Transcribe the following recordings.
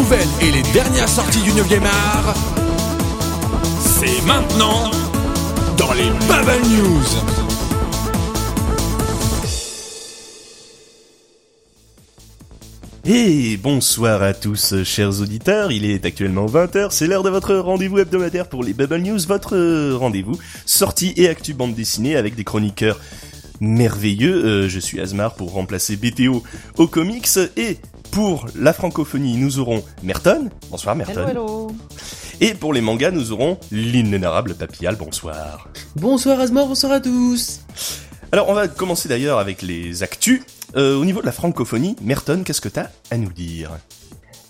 nouvelles et les dernières sorties du 9e art, c'est maintenant dans les Bubble News. Et bonsoir à tous, chers auditeurs. Il est actuellement 20h, c'est l'heure de votre rendez-vous hebdomadaire pour les Bubble News, votre rendez-vous sortie et actu bande dessinée avec des chroniqueurs merveilleux. Euh, je suis Asmar pour remplacer BTO au comics et pour la francophonie, nous aurons Merton. Bonsoir Merton. Hello, hello. Et pour les mangas, nous aurons l'inénarrable Papial. Bonsoir. Bonsoir Asmar, bonsoir à tous. Alors on va commencer d'ailleurs avec les actus. Euh, au niveau de la francophonie, Merton, qu'est-ce que t'as à nous dire?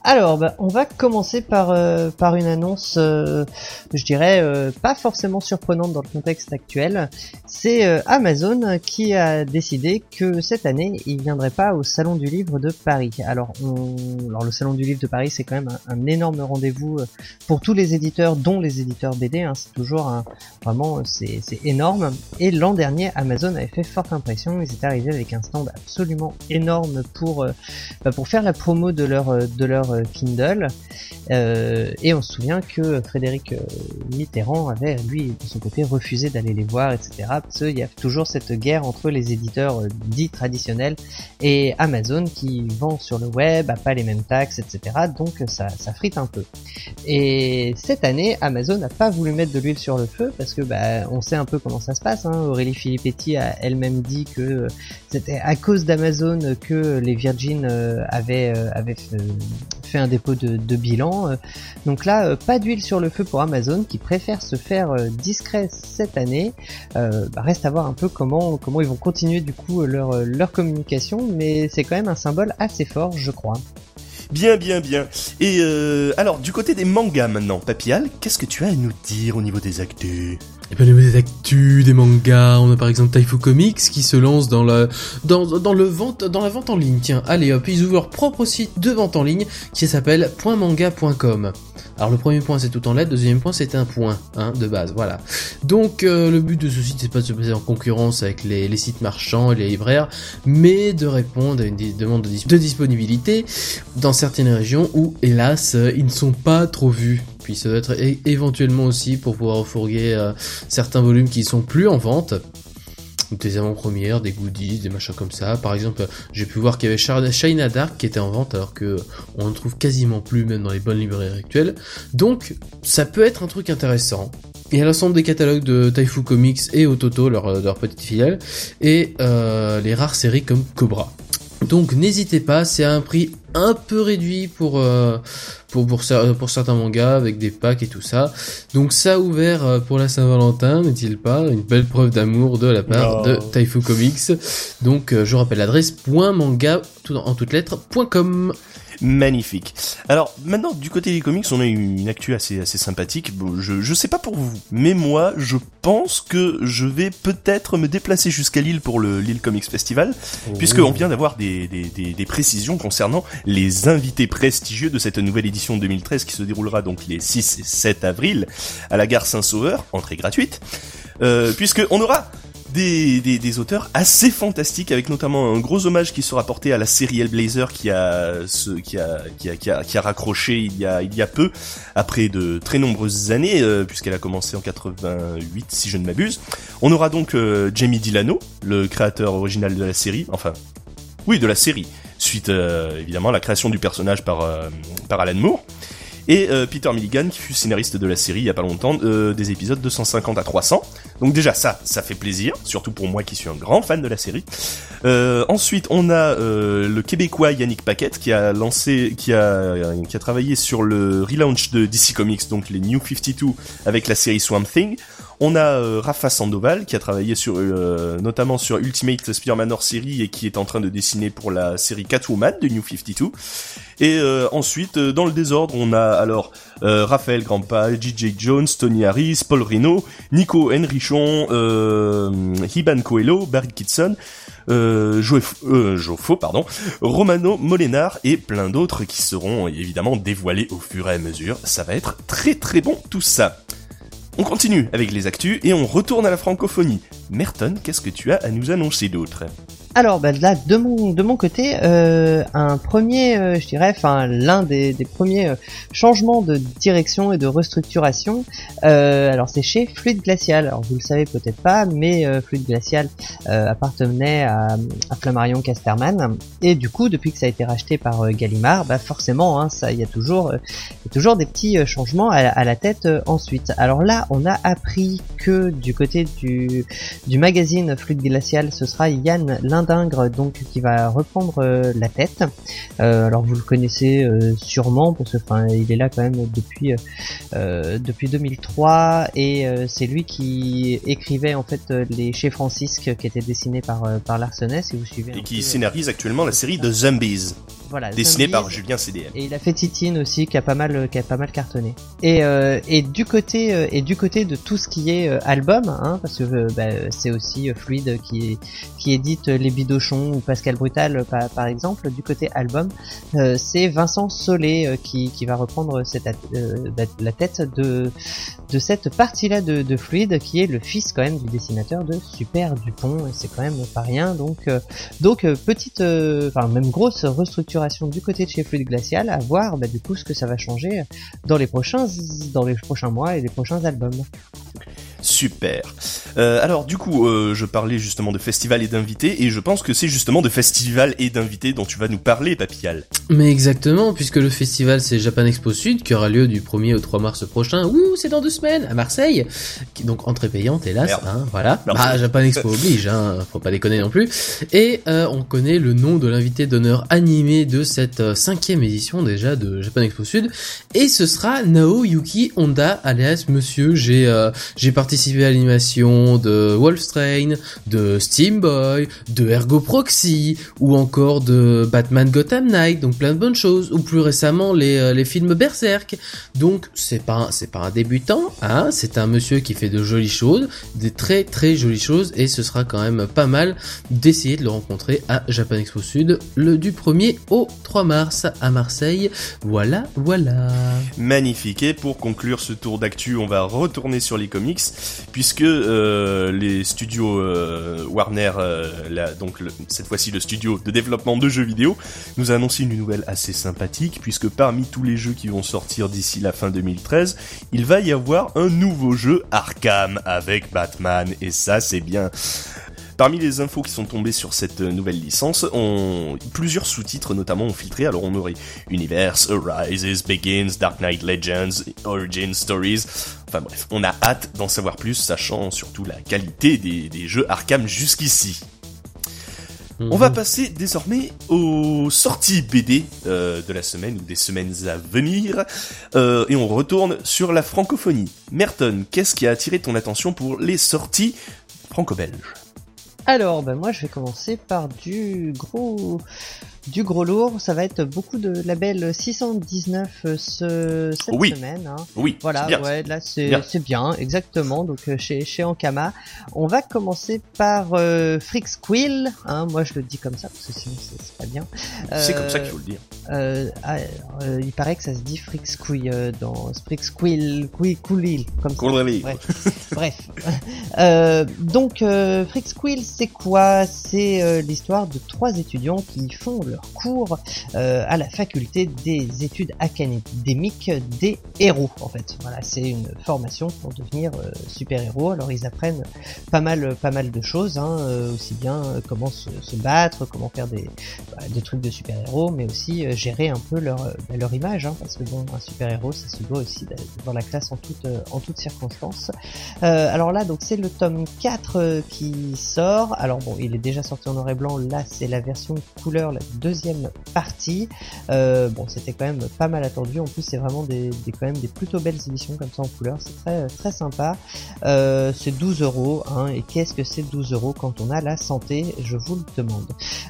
Alors, bah, on va commencer par, euh, par une annonce, euh, je dirais, euh, pas forcément surprenante dans le contexte actuel. C'est Amazon qui a décidé que cette année, il viendrait pas au Salon du Livre de Paris. Alors, le Salon du Livre de Paris, c'est quand même un, énorme rendez-vous pour tous les éditeurs, dont les éditeurs BD. hein. C'est toujours un... Vraiment, c'est énorme. Et l'an dernier, Amazon avait fait forte impression. Ils étaient arrivés avec un stand absolument énorme pour, bah, pour faire la promo de leur, de leur Kindle. Euh, et on se souvient que Frédéric euh, Mitterrand avait, lui, de son côté, refusé d'aller les voir, etc. Parce qu'il y a toujours cette guerre entre les éditeurs euh, dits traditionnels et Amazon qui vend sur le web, a pas les mêmes taxes, etc. Donc ça, ça frite un peu. Et cette année, Amazon n'a pas voulu mettre de l'huile sur le feu parce que bah, on sait un peu comment ça se passe. Hein. Aurélie Filippetti a elle-même dit que euh, c'était à cause d'Amazon que les Virgin euh, euh, avaient un dépôt de, bilan. Euh, Donc là, euh, pas d'huile sur le feu pour Amazon qui préfère se faire euh, discret cette année. Bah, reste à voir un peu comment comment ils vont continuer du coup leur leur communication, mais c'est quand même un symbole assez fort, je crois. Bien, bien, bien. Et euh, alors, du côté des mangas maintenant, Papial, qu'est-ce que tu as à nous dire au niveau des actus? Et bien, au niveau des actus, des mangas, on a par exemple Taifu Comics qui se lance dans la, dans, dans le vente, dans la vente en ligne. Tiens, allez hop, ils ouvrent leur propre site de vente en ligne qui s'appelle .manga.com. Alors le premier point c'est tout en lettres, le deuxième point c'est un point, hein, de base, voilà. Donc euh, le but de ce site c'est pas de se placer en concurrence avec les, sites marchands et les libraires, mais de répondre à une demande de, dis- de disponibilité dans certaines régions où hélas ils ne sont pas trop vus. Puis ça doit être éventuellement aussi pour pouvoir refourguer euh, certains volumes qui sont plus en vente des avant-premières, des goodies, des machins comme ça. Par exemple, j'ai pu voir qu'il y avait China Dark qui était en vente alors que on ne trouve quasiment plus même dans les bonnes librairies actuelles. Donc, ça peut être un truc intéressant. Il y a l'ensemble des catalogues de Taifu Comics et Ototo, leur, leur petite filiale, et euh, les rares séries comme Cobra. Donc n'hésitez pas, c'est à un prix un peu réduit pour euh, pour pour, cer- pour certains mangas avec des packs et tout ça. Donc ça ouvert euh, pour la Saint-Valentin, n'est-il pas Une belle preuve d'amour de la part de Taifu Comics. Donc euh, je rappelle l'adresse .manga tout en, en toutes lettres .com. Magnifique. Alors maintenant, du côté des comics, on a eu une actu assez assez sympathique. Bon, je je sais pas pour vous, mais moi, je pense que je vais peut-être me déplacer jusqu'à Lille pour le Lille Comics Festival, puisque on vient d'avoir des, des, des, des précisions concernant les invités prestigieux de cette nouvelle édition 2013 qui se déroulera donc les 6 et 7 avril à la gare Saint-Sauveur, entrée gratuite, euh, puisque on aura des, des, des auteurs assez fantastiques avec notamment un gros hommage qui sera porté à la série Hellblazer qui a ce, qui a qui a qui a, qui a raccroché il y a il y a peu après de très nombreuses années euh, puisqu'elle a commencé en 88 si je ne m'abuse. On aura donc euh, Jamie Dilano, le créateur original de la série, enfin oui de la série suite euh, évidemment à la création du personnage par euh, par Alan Moore. Et euh, Peter Milligan, qui fut scénariste de la série il y a pas longtemps, euh, des épisodes 250 à 300. Donc déjà ça, ça fait plaisir, surtout pour moi qui suis un grand fan de la série. Euh, ensuite, on a le Québécois Yannick Paquette qui a lancé, qui a, qui a travaillé sur le relaunch de DC Comics, donc les New 52 avec la série Swamp Thing. On a euh, Rafa Sandoval qui a travaillé sur, euh, notamment sur Ultimate Spearman hors série et qui est en train de dessiner pour la série Catwoman de New 52. Et euh, ensuite, euh, dans le désordre, on a alors euh, Raphaël Grandpa, J.J. Jones, Tony Harris, Paul Reno, Nico Henrichon, euh, Hiban Coelho, Barry Kitson, euh, Joffo, pardon, Romano Molenar et plein d'autres qui seront évidemment dévoilés au fur et à mesure. Ça va être très très bon tout ça. On continue avec les actus et on retourne à la francophonie. Merton, qu'est-ce que tu as à nous annoncer d'autre? Alors bah, là de mon de mon côté euh, un premier euh, je dirais enfin l'un des, premiers euh, changements de direction et de restructuration euh, alors c'est chez Fluide Glacial. Alors vous le savez peut-être pas mais Fluide Glacial appartenait à, à Flammarion Casterman. Et du coup depuis que ça a été racheté par Gallimard bah forcément hein, ça il y a toujours toujours des petits changements à, la- tête ensuite. Alors là on a appris que du côté du du magazine Fluide Glacial, ce sera Yann Lindingre donc qui va reprendre euh, la tête. Euh, alors vous le connaissez euh, sûrement parce que enfin il est là quand même depuis depuis 2003 et c'est lui qui écrivait en fait les chez Francisque qui étaient dessinés par par Larsenet si vous suivez. Et qui peu, scénarise actuellement la série de Zombies, voilà, Zombies. par Julien CDM. Et il a fait Titine aussi, qui a pas mal, qui a pas mal cartonné. Et euh, et du côté euh, et du côté de tout ce qui est euh, album, hein, parce que euh, bah, c'est aussi euh, Fluide qui qui édite euh, les Bidochons ou Pascal Brutal euh, par, par exemple. Du côté album, euh, c'est Vincent Solé euh, qui qui va reprendre cette euh, la- tête de de cette partie-là de, de Fluide, qui est le fils quand même du dessinateur de Super Dupont. Et c'est quand même pas rien. Donc euh, donc euh, petite, euh, enfin même grosse restructuration du côté de chez Fluide Glacial, à voir bah, du coup ce que ça va changer dans les prochains dans les prochains mois et les prochains albums. Super. Euh, alors du coup, euh, je parlais justement de festival et d'invités, et je pense que c'est justement de festival et d'invités dont tu vas nous parler, Papillal. Mais exactement, puisque le festival c'est Japan Expo Sud qui aura lieu du 1er au 3 mars prochain. Ouh, c'est dans deux semaines à Marseille. Qui- Donc entrée payante, hélas. Hein, voilà. Bah, Japan Expo oblige, hein, faut pas déconner non plus. Et euh, on connaît le nom de l'invité d'honneur animé de cette cinquième édition déjà de Japan Expo Sud. Et ce sera Naoyuki Honda, alias Monsieur. J'ai j'ai participé à l'animation de Wolfstrain, de Steam Boy, de Ergo Proxy, ou encore de Batman Gotham Knight, donc plein de bonnes choses, ou plus récemment les, euh, les films Berserk. Donc c'est pas c'est pas un débutant, hein, c'est un monsieur qui fait de jolies choses, des très très jolies choses, et ce sera quand même pas mal d'essayer de le rencontrer à Japan Expo Sud le du 1er au 3 mars à Marseille. Voilà, voilà. Magnifique. Et pour conclure ce tour d'actu, on va retourner sur les comics, puisque euh, les studios euh, Warner, euh, donc cette fois-ci le studio de développement de jeux vidéo, nous a annoncé une nouvelle assez sympathique, puisque parmi tous les jeux qui vont sortir d'ici la fin 2013, il va y avoir un nouveau jeu Arkham avec Batman, et ça c'est bien. Parmi les infos qui sont tombées sur cette nouvelle licence, on... plusieurs sous-titres notamment ont filtré. Alors on aurait Universe, Arises, Begins, Dark Knight Legends, Origin Stories. Enfin bref, on a hâte d'en savoir plus, sachant surtout la qualité des, des jeux Arkham jusqu'ici. On va passer désormais aux sorties BD euh, de la semaine ou des semaines à venir, Euh, et on retourne sur la francophonie. Merton, qu'est-ce qui a attiré ton attention pour les sorties franco-belges? Alors, ben moi je vais commencer par du gros du gros lourd. Ça va être beaucoup de labels 619 euh, ce, cette Oui. semaine. hein. Oui, Voilà, bien. ouais, là c'est Bien. c'est bien, exactement. Donc euh, chez chez Ankama, on va commencer par euh, Freak Squill. Hein, moi je le dis comme ça parce que sinon c'est pas bien. C'est comme ça Euh, qu'il faut le dire. euh, ah, euh, il paraît que ça se dit Freak Squill euh, dans Freak Squill, Qui Coolil, comme ça. Ouais. Bref. Euh, donc, euh, Freak Squill, c'est quoi? C'est euh, l'histoire de trois étudiants qui font cours euh, à la faculté des études académiques des héros, en fait. Voilà, c'est une formation pour devenir euh, super-héros. Alors, ils apprennent pas mal, pas mal de choses, hein, euh, aussi bien comment se, battre, comment faire des, bah, des trucs de super-héros, mais aussi gérer un peu leur, bah, leur image, hein, parce que bon, un super-héros, ça se doit aussi dans la classe en toute, en toutes circonstances. Alors là, donc c'est le tome 4 euh, qui sort. Alors bon, il est déjà sorti en noir et blanc. Là, c'est la version couleur, la deuxième partie. Euh, bon, c'était quand même pas mal attendu. En plus, c'est vraiment des, des quand même des plutôt belles éditions comme ça en couleur. C'est très très sympa. Euh, c'est 12 euros. Hein, et qu'est-ce que c'est 12 euros quand on a la santé? Je vous le demande.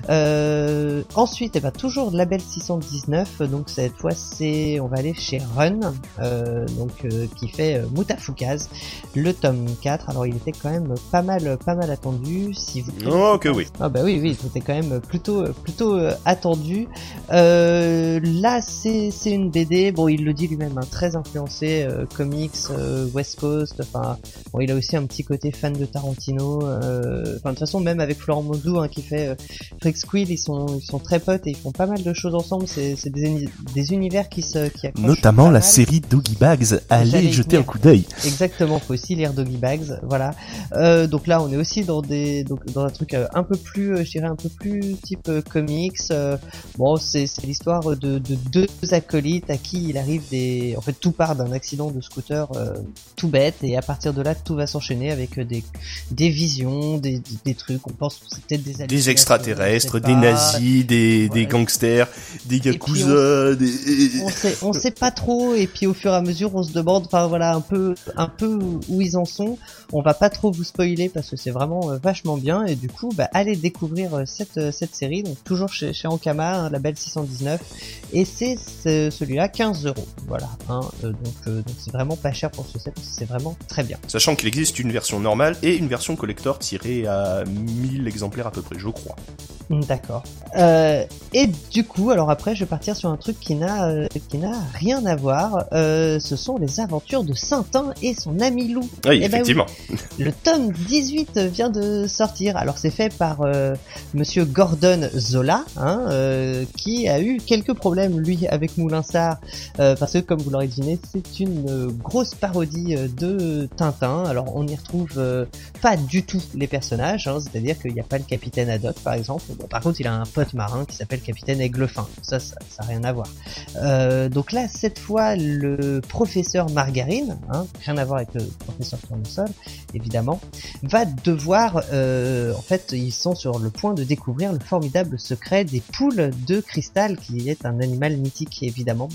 Euh, ensuite, eh ben, toujours de label 619. Donc cette fois, c'est, on va aller chez Run, euh, donc euh, qui fait euh, Mutafukaz, le tome 4. Alors il était quand même pas mal, pas mal attendu. Si vous Oh que oui. ah bah oui, oui, c'était quand même plutôt, plutôt attendu. Euh, là, c'est c'est une BD. Bon, il le dit lui-même, hein, très influencé euh, comics, euh, West Coast. Enfin, bon, il a aussi un petit côté fan de Tarantino. euh, Enfin, de toute façon, même avec Florent Mozou, hein, qui fait euh, Freak Squill, ils sont, ils sont très potes et ils font pas mal de choses ensemble. C'est c'est des, des univers qui se, qui Notamment la mal. série Doggy Bags. Allez jeter un coup d'œil. Exactement, faut aussi lire Doggy Bags, voilà. Euh, donc là, on est aussi dans des donc dans un truc euh, un peu plus, euh, je dirais un peu plus type euh, comics. Euh, bon, c'est l'histoire de, de deux acolytes à qui il arrive des, en fait, tout part d'un accident de scooter euh, tout bête. Et à partir de là, tout va s'enchaîner avec euh, des des visions, des des, des trucs. On pense que c'est peut-être des Des extraterrestres, des nazis, des, des gangsters, des yakuza, des... on sait, on sait pas trop. Et puis au fur et à mesure on se demande enfin voilà un peu un peu où ils en sont. On va pas trop vous spoiler parce que c'est vraiment vachement bien. Et du coup bah allez découvrir cette cette série. Donc toujours chez chez Ankama un label 619 et c'est ce- celui-là 15 euros. Voilà hein, euh, donc euh, donc c'est vraiment pas cher pour ce set c'est vraiment très bien. Sachant qu'il existe une version normale et une version collector tirée à 1000 exemplaires à peu près, je crois. D'accord. Euh, et du coup, alors après, je vais partir sur un truc qui n'a euh, qui n'a rien à voir. Euh, ce sont les aventures de Saintin et son ami loup. Oui, Eh ben effectivement. Le tome 18 vient de sortir. Alors c'est fait par euh, Monsieur Gordon Zola, hein, euh, qui a eu quelques problèmes lui avec Moulinsart, euh, parce que comme vous l'aurez deviné, c'est une grosse parodie de Tintin. Alors on y retrouve euh, pas du tout les personnages, hein, c'est-à-dire qu'il n'y a pas le capitaine Haddock par exemple. Par contre, il a un pote marin qui s'appelle capitaine Aiglefin. Ça, ça, ça a rien à voir. Euh, donc là, cette fois, le professeur Margarine, hein, rien à voir avec le professeur Tournesol, évidemment, va devoir, euh, en fait, ils sont sur le point de découvrir le formidable secret des poules de cristal, qui est un animal mythique, évidemment.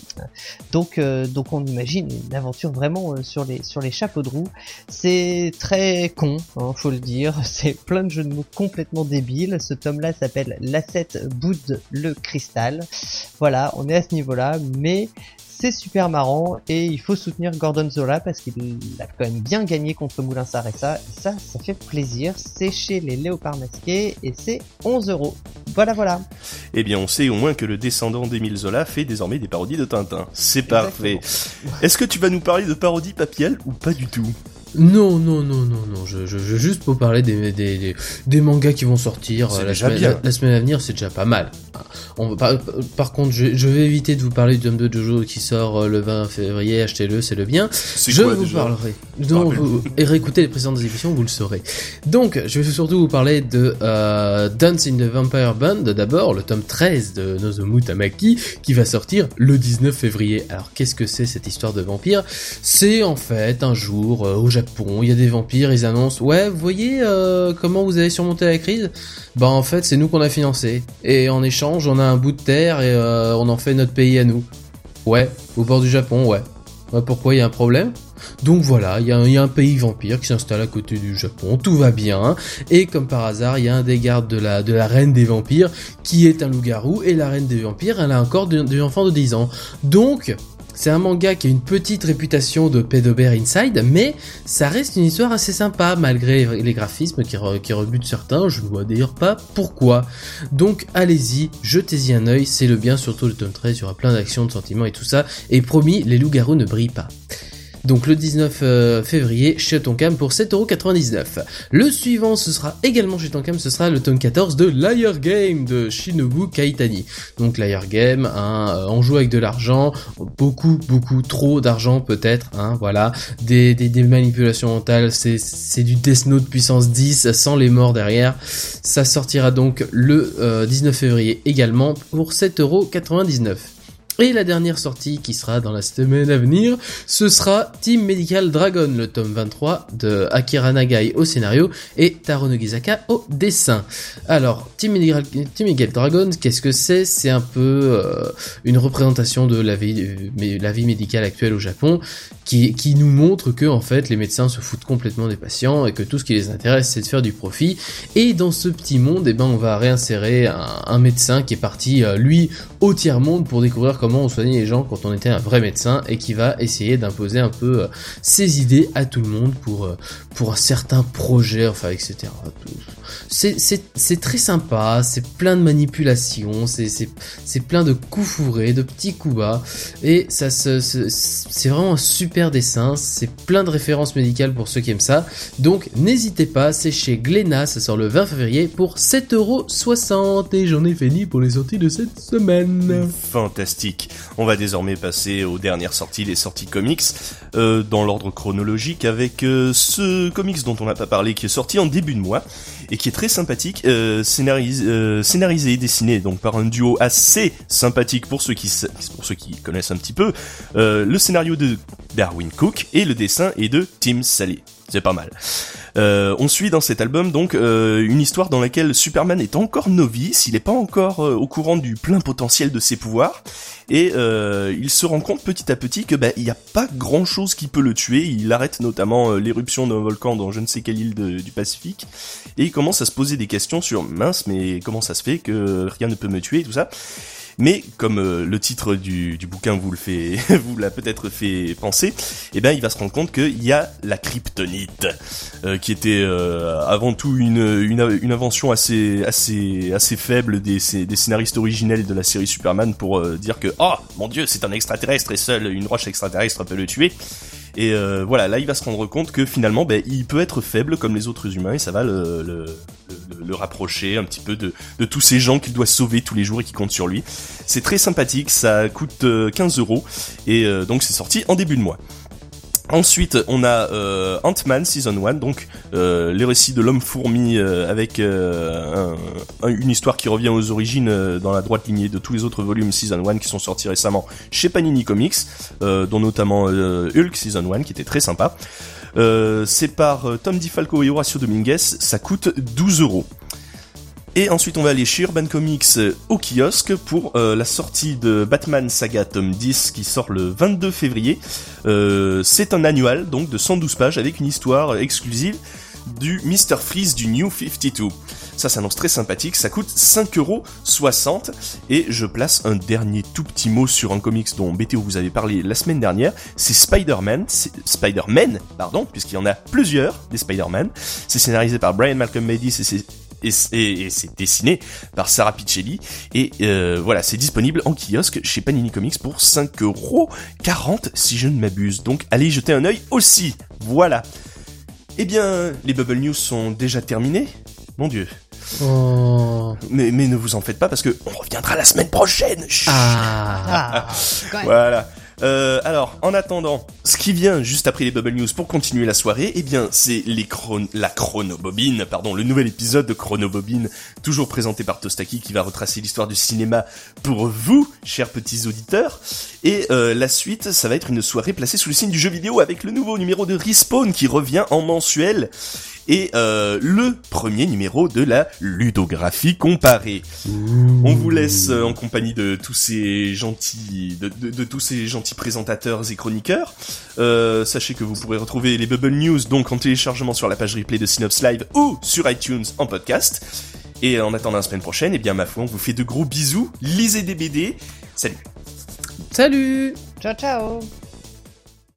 Donc, euh, donc on imagine une aventure vraiment sur les sur les chapeaux de roue. C'est très con, hein, faut le dire. C'est plein de jeux de mots complètement débiles. Ce tome-là s'appelle L'Asset Boud le Cristal. Voilà, on est à ce niveau-là, mais c'est super marrant et il faut soutenir Gordon Zola parce qu'il a quand même bien gagné contre Moulinsart et ça, et ça, ça fait plaisir. C'est chez les Léopards Masqués et c'est 11 euros. Voilà, voilà. Eh bien, on sait au moins que le descendant d'Émile Zola fait désormais des parodies de Tintin. C'est parfait. Est-ce que tu vas nous parler de parodies papial ou pas du tout? Non, non, non, non, non. Je, je, je juste pour parler des, des, des, des mangas qui vont sortir euh, la déjà semaine, bien. la, la semaine à venir, c'est déjà pas mal. On, va- par, par contre, je, je vais éviter de vous parler du tome de Jojo qui sort euh, le 20 février. Achetez-le, c'est le bien. Je quoi vous parlerai. Donc, vous, et réécoutez les précédentes émissions, vous le saurez. Donc, je vais surtout vous parler de euh, Dance in the Vampire Band, d'abord, le tome 13 de Nozomu Tamaki, qui va sortir le 19 février. Alors, qu'est-ce que c'est cette histoire de vampire? C'est en fait un jour euh, au Japon, il y a des vampires, ils annoncent ouais, vous voyez euh, comment vous avez surmonté la crise? Bah en fait, c'est nous qu'on a financé. Et en échange, on a un bout de terre et euh, on en fait notre pays à nous. Ouais, au bord du Japon, ouais. Ouais, pourquoi il y a un problème? Donc voilà, il y, a un- pays vampire qui s'installe à côté du Japon, tout va bien, et comme par hasard, il y a un des gardes de la, de la reine des vampires qui est un loup-garou, et la reine des vampires, elle a encore de- des enfants de 10 ans. Donc, c'est un manga qui a une petite réputation de pédobère inside, mais ça reste une histoire assez sympa, malgré les graphismes qui, re- qui rebutent certains, je ne vois d'ailleurs pas pourquoi. Donc allez-y, jetez-y un œil, c'est le bien, surtout le tome 13, il y aura plein d'actions, de sentiments et tout ça, et promis, les loups-garous ne brillent pas. Donc le 19 euh, février chez Tonkam pour 7,99€. Le suivant ce sera également chez Tonkam, ce sera le tome 14 de Liar Game de Shinobu Kaitani. Donc Liar Game, hein, euh, on joue avec de l'argent, beaucoup beaucoup trop d'argent peut-être, hein, voilà, des, manipulations mentales, c'est du Death Note puissance 10 sans les morts derrière. Ça sortira donc le euh, 19 février également pour 7,99€. Et la dernière sortie qui sera dans la semaine à venir, ce sera Team Medical Dragon, le tome 23 de Akira Nagai au scénario et Taro Nogizaka au dessin. Alors, Team Medical, Team Medical Dragon, qu'est-ce que c'est? C'est un peu euh, une représentation de la vie, euh, la vie médicale actuelle au Japon, qui, qui nous montre que en fait les médecins se foutent complètement des patients et que tout ce qui les intéresse c'est de faire du profit. Et dans ce petit monde, eh ben on va réinsérer un, médecin qui est parti euh, lui au tiers monde pour découvrir comment on soignait les gens quand on était un vrai médecin et qui va essayer d'imposer un peu euh, ses idées à tout le monde pour euh, pour certains projets, enfin etc. C'est très sympa, c'est plein de manipulations, c'est plein de coups fourrés, de petits coups bas et c'est vraiment un super dessin, c'est plein de références médicales pour ceux qui aiment ça. Donc n'hésitez pas, c'est chez Glénat, ça sort le 20 février pour 7,60€ et j'en ai fini pour les sorties de cette semaine. Fantastique. On va désormais passer aux dernières sorties, les sorties comics, euh, dans l'ordre chronologique, avec euh, ce comics dont on n'a pas parlé, qui est sorti en début de mois, et qui est très sympathique, euh, scénarisé, et dessiné donc par un duo assez sympathique pour ceux qui, pour ceux qui connaissent un petit peu, le scénario de Darwin Cook et le dessin est de Tim Sally. C'est pas mal. Euh, on suit dans cet album donc euh, une histoire dans laquelle Superman est encore novice, il n'est pas encore euh, au courant du plein potentiel de ses pouvoirs, et euh, il se rend compte petit à petit que bah, il n'y a pas grand chose qui peut le tuer. Il arrête notamment euh, l'éruption d'un volcan dans je ne sais quelle île du Pacifique, et il commence à se poser des questions sur mince, mais comment ça se fait que rien ne peut me tuer et tout ça. Mais comme euh, le titre du, du bouquin vous le fait, vous l'a peut-être fait penser, eh ben il va se rendre compte qu'il y a la kryptonite, euh, qui était euh, avant tout une, une, invention assez assez assez faible des, des scénaristes originels de la série Superman pour dire que oh mon dieu c'est un extraterrestre et seule une roche extraterrestre peut le tuer. Et euh, voilà, là il va se rendre compte que finalement, ben, il peut être faible comme les autres humains et ça va le, rapprocher un petit peu de, tous ces gens qu'il doit sauver tous les jours et qui comptent sur lui. C'est très sympathique, ça coûte euh, 15 euros et euh, donc c'est sorti en début de mois. Ensuite, on a euh, Ant-Man Season 1, donc euh, les récits de l'homme fourmi euh, avec euh, un- un- une histoire qui revient aux origines dans la droite lignée de tous les autres volumes Season 1 qui sont sortis récemment chez Panini Comics, dont notamment Hulk Season 1 qui était très sympa. C'est par Tom DiFalco et Horacio Dominguez, ça coûte 12 euros. Et ensuite, on va aller chez Urban Comics euh, au kiosque pour euh, la sortie de Batman Saga tome 10 qui sort le 22 février. Euh, c'est un annual donc de 112 pages avec une histoire exclusive du Mr. Freeze du New 52. Ça s'annonce très sympathique, ça coûte 5,60€ et je place un dernier tout petit mot sur un comics dont BTO vous avez parlé la semaine dernière, c'est Spider-Man, Spider-Man, pardon, puisqu'il y en a plusieurs des Spider-Man. C'est scénarisé par Brian Malcolm Bendis et c'est et, et- et c'est dessiné par Sarah Piccelli et euh, voilà c'est disponible en kiosque chez Panini Comics pour 5,40€ si je ne m'abuse donc allez y jeter un œil aussi voilà eh bien les Bubble News sont déjà terminés mon dieu Oh. mais, mais ne vous en faites pas parce que on reviendra la semaine prochaine Chut. Ah. Ah. Voilà. Euh, alors, en attendant, ce qui vient juste après les Bubble News pour continuer la soirée, eh bien, c'est la chronobobine, pardon, le nouvel épisode de Chronobobine, toujours présenté par Tostaki, qui va retracer l'histoire du cinéma pour vous, chers petits auditeurs. Et euh, la suite, ça va être une soirée placée sous le signe du jeu vidéo avec le nouveau numéro de Respawn qui revient en mensuel. Et euh, le premier numéro de la ludographie comparée. On vous laisse euh, en compagnie de tous ces gentils, de, de- de tous ces gentils présentateurs et chroniqueurs. Euh, sachez que vous pourrez retrouver les Bubble News donc en téléchargement sur la page replay de Synops Live ou sur iTunes en podcast. Et en attendant la semaine prochaine, eh bien ma foi, on vous fait de gros bisous. Lisez des BD. Salut. Salut Ciao, ciao.